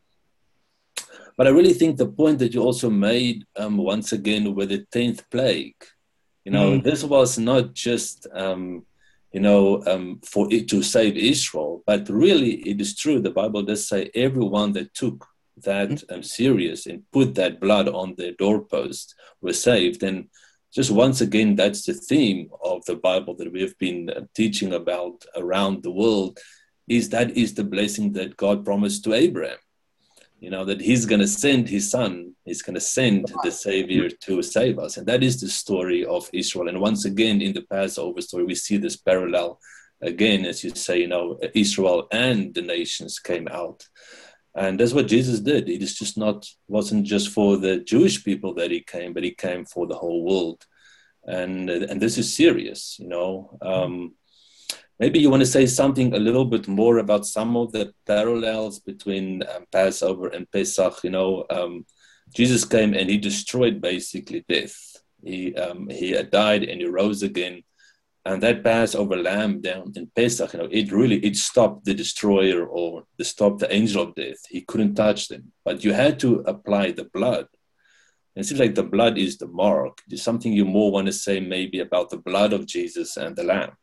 but I really think the point that you also made um, once again with the 10th plague, you know, mm. this was not just, um, you know, um, for it to save Israel, but really it is true. The Bible does say everyone that took that mm. um, serious and put that blood on their doorpost was saved. And just once again, that's the theme of the Bible that we have been uh, teaching about around the world is that is the blessing that God promised to Abraham. You know, that he's going to send his son, he's going to send the Savior to save us. And that is the story of Israel. And once again, in the Passover story, we see this parallel again, as you say, you know, Israel and the nations came out. And that's what Jesus did. It is just not wasn't just for the Jewish people that he came, but he came for the whole world. And and this is serious, you know. Um, maybe you want to say something a little bit more about some of the parallels between um, Passover and Pesach. You know, um, Jesus came and he destroyed basically death. He um, he died and he rose again and that Passover lamb down in Pesach, you know, it really it stopped the destroyer or stopped the angel of death. He couldn't touch them, but you had to apply the blood. And it seems like the blood is the mark. Something you more want to say maybe about the blood of Jesus and the lamb.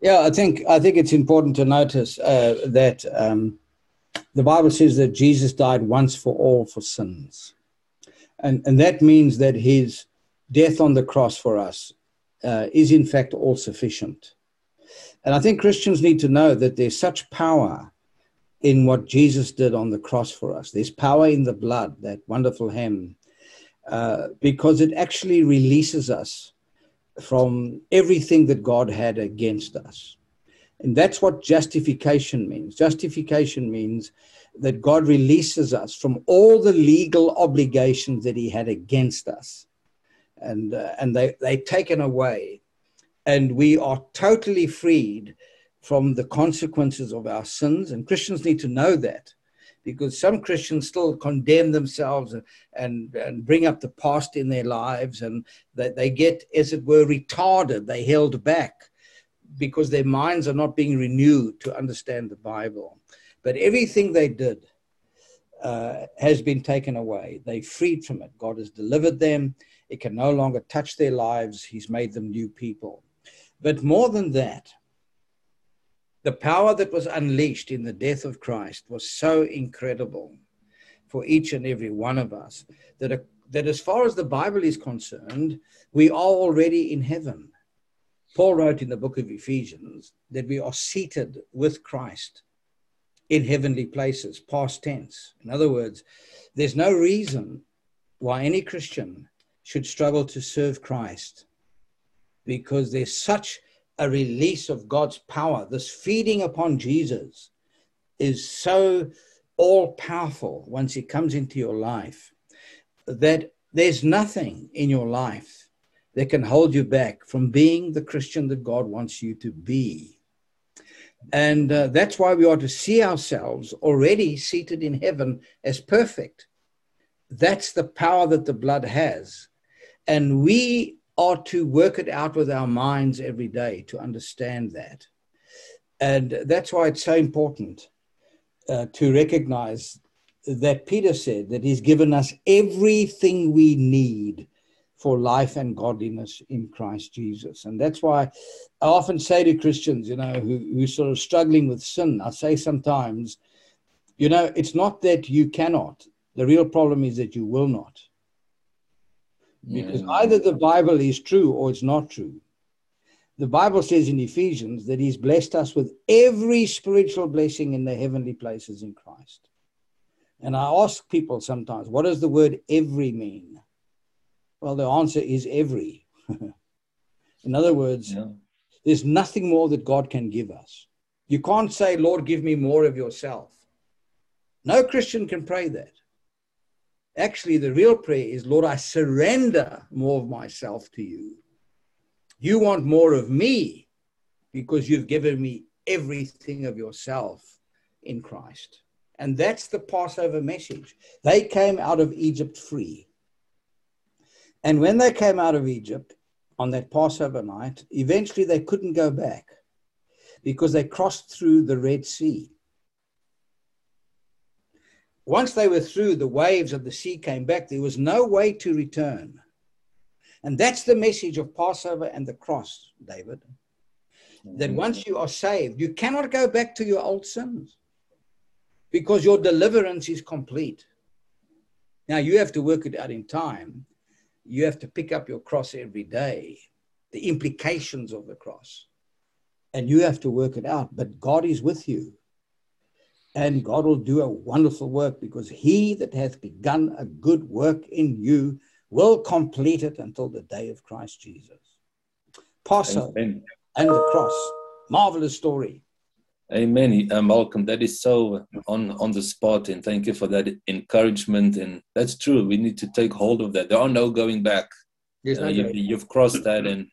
Yeah, I think I think it's important to notice uh, that um, the Bible says that Jesus died once for all for sins, and and that means that his death on the cross for us uh, is in fact all sufficient. And I think Christians need to know that there's such power in what Jesus did on the cross for us. There's power in the blood, that wonderful hymn, uh, because it actually releases us from everything that God had against us. And that's what justification means. Justification means that God releases us from all the legal obligations that he had against us and uh, and they they taken away, and we are totally freed from the consequences of our sins. And Christians need to know that, because some Christians still condemn themselves and and bring up the past in their lives, and they, they get, as it were, retarded. They held back because their minds are not being renewed to understand the Bible. But everything they did. Uh, has been taken away. They freed from it. God has delivered them. It can no longer touch their lives. He's made them new people. But more than that, the power that was unleashed in the death of Christ was so incredible for each and every one of us that, a, that as far as the Bible is concerned, we are already in heaven. Paul wrote in the book of Ephesians that we are seated with Christ in heavenly places, past tense. In other words, there's no reason why any Christian should struggle to serve Christ because there's such a release of God's power. This feeding upon Jesus is so all powerful once He comes into your life that there's nothing in your life that can hold you back from being the Christian that God wants you to be. And uh, that's why we ought to see ourselves already seated in heaven as perfect. That's the power that the blood has. And we are to work it out with our minds every day to understand that. And that's why it's so important uh, to recognize that Peter said that he's given us everything we need for life and godliness in Christ Jesus. And that's why I often say to Christians, you know, who, who sort of struggling with sin, I say sometimes, you know, it's not that you cannot. The real problem is that you will not. Because yeah. either the Bible is true or it's not true. The Bible says in Ephesians that He's blessed us with every spiritual blessing in the heavenly places in Christ. And I ask people sometimes, what does the word every mean? Well, the answer is every. in other words, yeah. there's nothing more that God can give us. You can't say, Lord, give me more of yourself. No Christian can pray that. Actually, the real prayer is, Lord, I surrender more of myself to you. You want more of me because you've given me everything of yourself in Christ. And that's the Passover message. They came out of Egypt free. And when they came out of Egypt on that Passover night, eventually they couldn't go back because they crossed through the Red Sea. Once they were through, the waves of the sea came back. There was no way to return. And that's the message of Passover and the cross, David. That mm-hmm. once you are saved, you cannot go back to your old sins because your deliverance is complete. Now, you have to work it out in time. You have to pick up your cross every day, the implications of the cross. and you have to work it out. But God is with you, and God will do a wonderful work because He that hath begun a good work in you will complete it until the day of Christ Jesus. Passover Amen. and the cross. Marvelous story. Amen, uh, Malcolm. That is so on on the spot, and thank you for that encouragement. And that's true. We need to take hold of that. There are no going back. Yes, uh, you, you've crossed that, and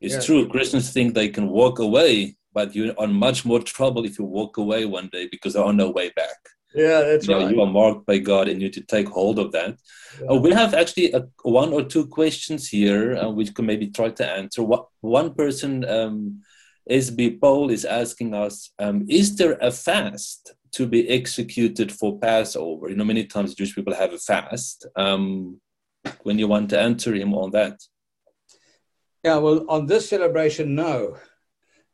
it's yeah. true. Christians think they can walk away, but you're on much more trouble if you walk away one day because there are no way back. Yeah, that's you right. Know, you are marked by God, and you need to take hold of that. Yeah. Uh, we have actually a, one or two questions here, uh, which could maybe try to answer. What one person, um, SB Paul, is asking us: um, Is there a fast to be executed for Passover? You know, many times Jewish people have a fast. Um, when you want to answer him on that. Yeah, well, on this celebration, no.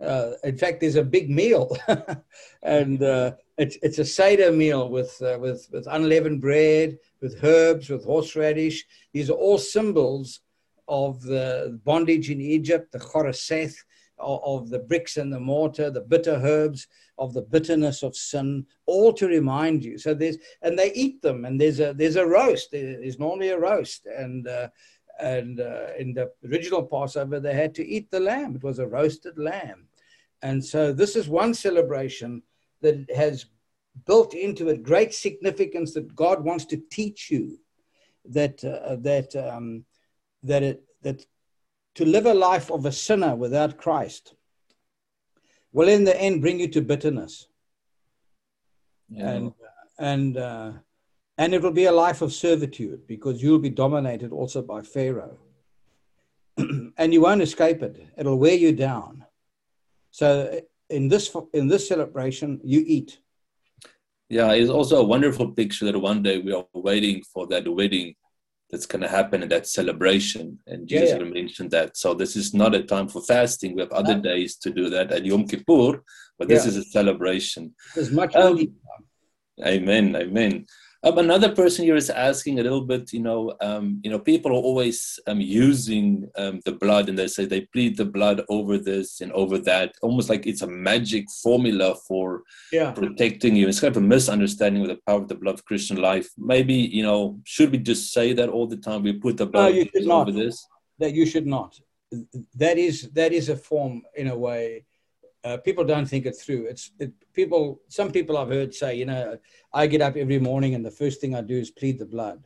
Uh, in fact, there's a big meal, and uh, it's it's a seder meal with uh, with with unleavened bread, with herbs, with horseradish. These are all symbols of the bondage in Egypt, the charoseth, of, of the bricks and the mortar, the bitter herbs, of the bitterness of sin, all to remind you. So there's and they eat them, and there's a there's a roast. There's normally a roast, and uh, and uh, in the original Passover they had to eat the lamb. It was a roasted lamb, and so this is one celebration that has built into it great significance that God wants to teach you that uh, that um, that it that to live a life of a sinner without Christ will in the end bring you to bitterness yeah. and and uh, and it will be a life of servitude because you'll be dominated also by pharaoh and you won't escape it it'll wear you down so in this in this celebration you eat yeah it's also a wonderful picture that one day we are waiting for that wedding that's going to happen in that celebration. And Jesus yeah, yeah. mentioned that. So this is not a time for fasting. We have other no. days to do that at Yom Kippur, but this yeah. is a celebration. There's much um, Amen. Amen. Um, another person here is asking a little bit, you know, um, you know, people are always um, using um, the blood and they say they plead the blood over this and over that, almost like it's a magic formula for yeah. protecting you. It's kind of a misunderstanding of the power of the blood of Christian life. Maybe, you know, should we just say that all the time? We put the blood no, over this? That you should not. That is that is a form in a way uh, people don't think it through. It's it, people. Some people I've heard say, you know, I get up every morning and the first thing I do is plead the blood.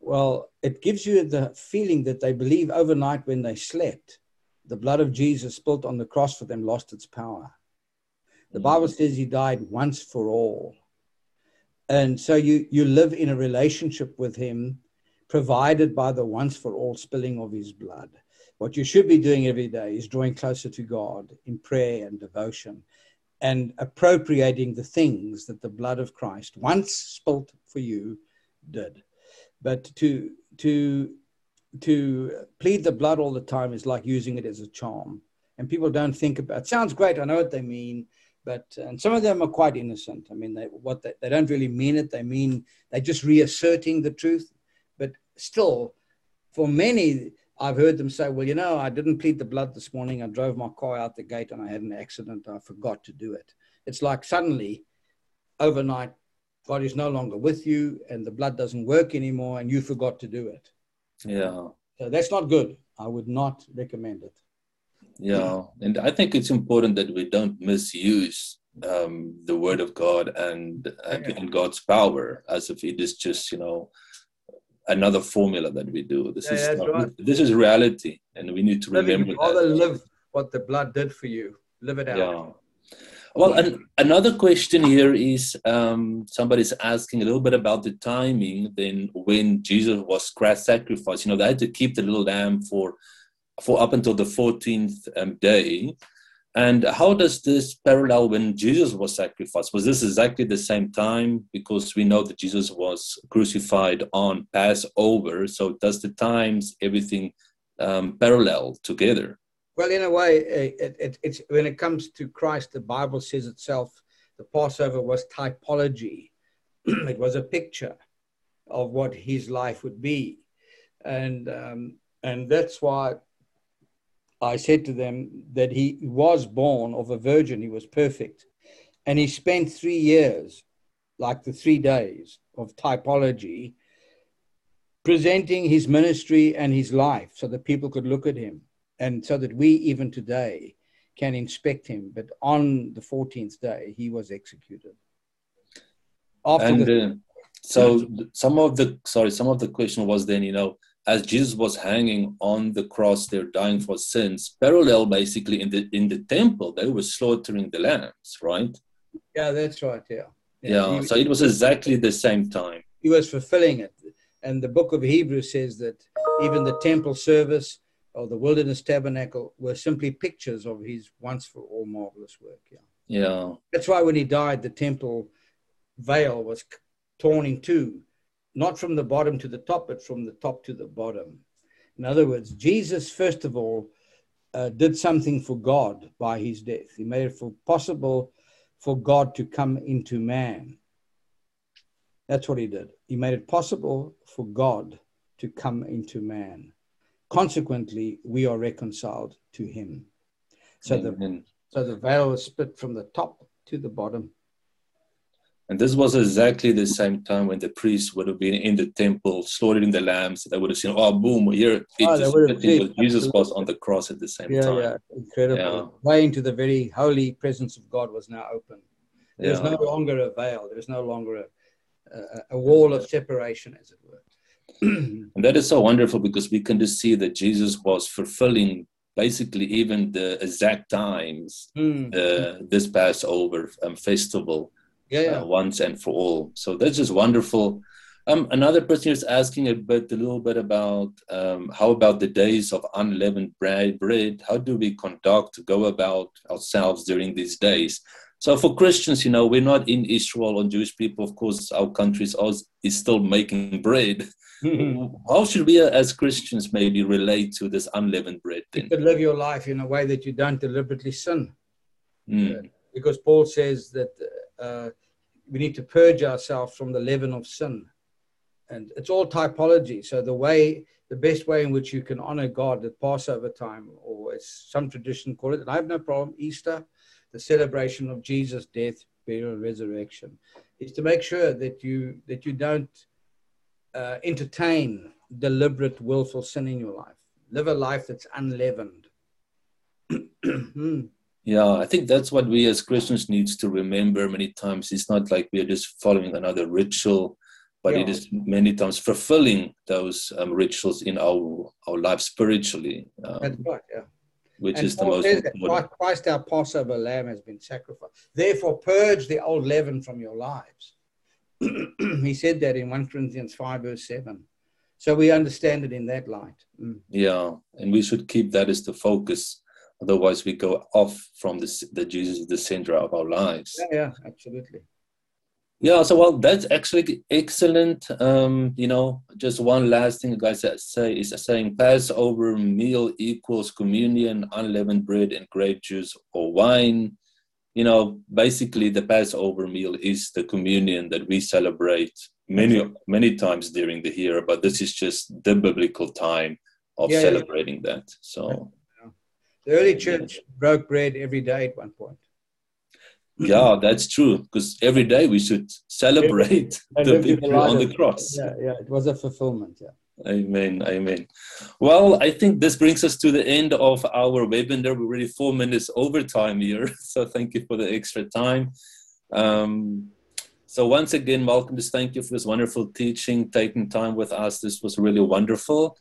Well, it gives you the feeling that they believe overnight when they slept, the blood of Jesus spilt on the cross for them lost its power. The Bible says he died once for all. And so you, you live in a relationship with him provided by the once for all spilling of his blood. What you should be doing every day is drawing closer to God in prayer and devotion and appropriating the things that the blood of Christ once spilt for you did. But to to to plead the blood all the time is like using it as a charm. And people don't think about it. Sounds great, I know what they mean, but and some of them are quite innocent. I mean, they what they, they don't really mean it. They mean they're just reasserting the truth. But still, for many, I've heard them say, well, you know, I didn't plead the blood this morning. I drove my car out the gate and I had an accident. I forgot to do it. It's like suddenly, overnight, God is no longer with you and the blood doesn't work anymore and you forgot to do it. Yeah. So that's not good. I would not recommend it. Yeah. And I think it's important that we don't misuse um, the word of God and, and, yeah. and God's power as if it is just, you know, another formula that we do. This yeah, is not, right. this is reality, and we need to Living, remember rather that. live what the blood did for you. Live it out. Yeah. Well, an, another question here is um, somebody's asking a little bit about the timing. Then, when Jesus was Christ sacrificed, you know, they had to keep the little lamb for for up until the fourteenth um, day. And how does this parallel when Jesus was sacrificed? Was this exactly the same time? Because we know that Jesus was crucified on Passover. So does the times everything um, parallel together? Well, in a way, it, it, it's when it comes to Christ, the Bible says itself, the Passover was typology. it was a picture of what his life would be, and um, and that's why I said to them that he was born of a virgin, he was perfect. And he spent three years, like the three days of typology, presenting his ministry and his life so that people could look at him and so that we, even today, can inspect him. But on the 14th day, he was executed. After and the- uh, so some of the sorry, some of the question was then, you know, as Jesus was hanging on the cross there, dying for sins, parallel basically in the in the temple, they were slaughtering the lambs, right? Yeah, that's right. Yeah. Yeah. yeah. He, so it was exactly the same time. He was fulfilling it. And the book of Hebrews says that even the temple service or the wilderness tabernacle were simply pictures of his once for all marvelous work. Yeah. Yeah. That's why when he died, the temple veil was torn in two, not from the bottom to the top, but from the top to the bottom. In other words, Jesus, first of all, uh, did something for God by his death. He made it for possible for God to come into man. That's what he did. He made it possible for God to come into man. Consequently, we are reconciled to him. So the, so the veil was split from the top to the bottom. And this was exactly the same time when the priests would have been in the temple slaughtering the lambs. They would have seen, oh, boom, here oh, Jesus was on the cross at the same yeah, time. Yeah, incredible. Yeah. Way into the very holy presence of God was now open. There's yeah. no longer a veil. There's no longer a, a, a wall of separation, as it were. and that is so wonderful because we can just see that Jesus was fulfilling basically even the exact times mm. uh, this Passover um, festival yeah, yeah. Uh, once and for all. So that's just wonderful. Um, another person is asking a bit, a little bit about um, how about the days of unleavened bread, bread? How do we conduct, go about ourselves during these days? So for Christians, you know, we're not in Israel or Jewish people. Of course, our country is, is still making bread. How should we, as Christians, maybe relate to this unleavened bread? Then? You could live your life in a way that you don't deliberately sin, mm. because Paul says that uh, we need to purge ourselves from the leaven of sin, and it's all typology. So the way, the best way in which you can honor God at Passover time, or as some tradition call it, and I have no problem, Easter the celebration of Jesus' death, burial, and resurrection, is to make sure that you that you don't uh, entertain deliberate, willful sin in your life. Live a life that's unleavened. Yeah, I think that's what we as Christians needs to remember many times. It's not like we are just following another ritual, but yeah. it is many times fulfilling those um, rituals in our our life spiritually. Um, that's right. Yeah which and is Paul the most important. Christ, our Passover lamb, has been sacrificed. Therefore, purge the old leaven from your lives. he said that in 1 Corinthians 5, verse 7. So we understand it in that light. Mm. Yeah, and we should keep that as the focus. Otherwise, we go off from the, the Jesus, the center of our lives. Yeah, yeah, absolutely. Yeah, so well, that's actually excellent. Um, you know, just one last thing, guys, say is saying Passover meal equals communion, unleavened bread, and grape juice or wine. You know, basically, the Passover meal is the communion that we celebrate many many times during the year, but this is just the biblical time of yeah, celebrating yeah. that. So. The early church broke bread every day at one point yeah that's true because every day we should celebrate the people on the cross yeah yeah it was a fulfillment yeah Amen. Amen. Well, I think this brings us to the end of our webinar. We're already four minutes over time here. So thank you for the extra time. Um, so once again, welcome. just thank you for this wonderful teaching, taking time with us. This was really wonderful.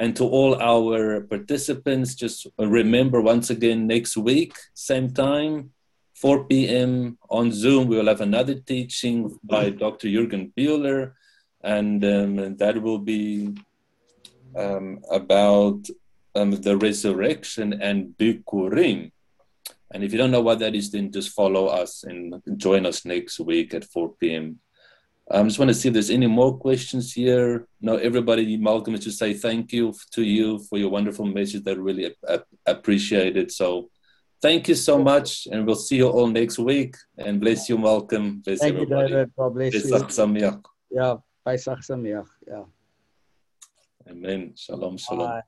And to all our participants, just remember once again, next week, same time, 4 p.m. on Zoom, we will have another teaching by Dr. Jürgen Buehler, and um, that will be um, about um, the resurrection and Bikurim. And if you don't know what that is, then just follow us and join us next week at 4 p.m. I just want to see if there's any more questions here. No, everybody, Malcolm, is to say thank you to you for your wonderful message. That really appreciate it. So Thank you so much, and we'll see you all next week. And bless you, Malcolm. Bless Thank everybody. you, David. God bless Pesach you. Sameach. Yeah, Pesach Sameach. Yeah. Amen. Shalom, shalom. Bye.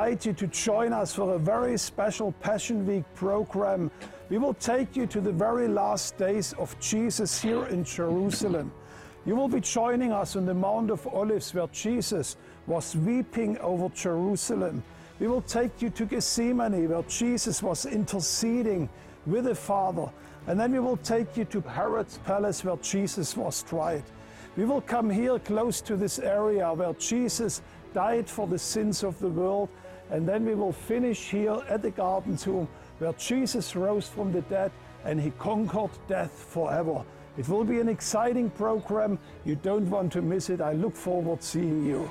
Invite you to join us for a very special Passion Week program. We will take you to the very last days of Jesus here in Jerusalem. You will be joining us on the Mount of Olives where Jesus was weeping over Jerusalem. We will take you to Gethsemane where Jesus was interceding with the Father. And then we will take you to Herod's palace where Jesus was tried. We will come here close to this area where Jesus died for the sins of the world. And then we will finish here at the Garden Tomb where Jesus rose from the dead and he conquered death forever. It will be an exciting program. You don't want to miss it. I look forward seeing you.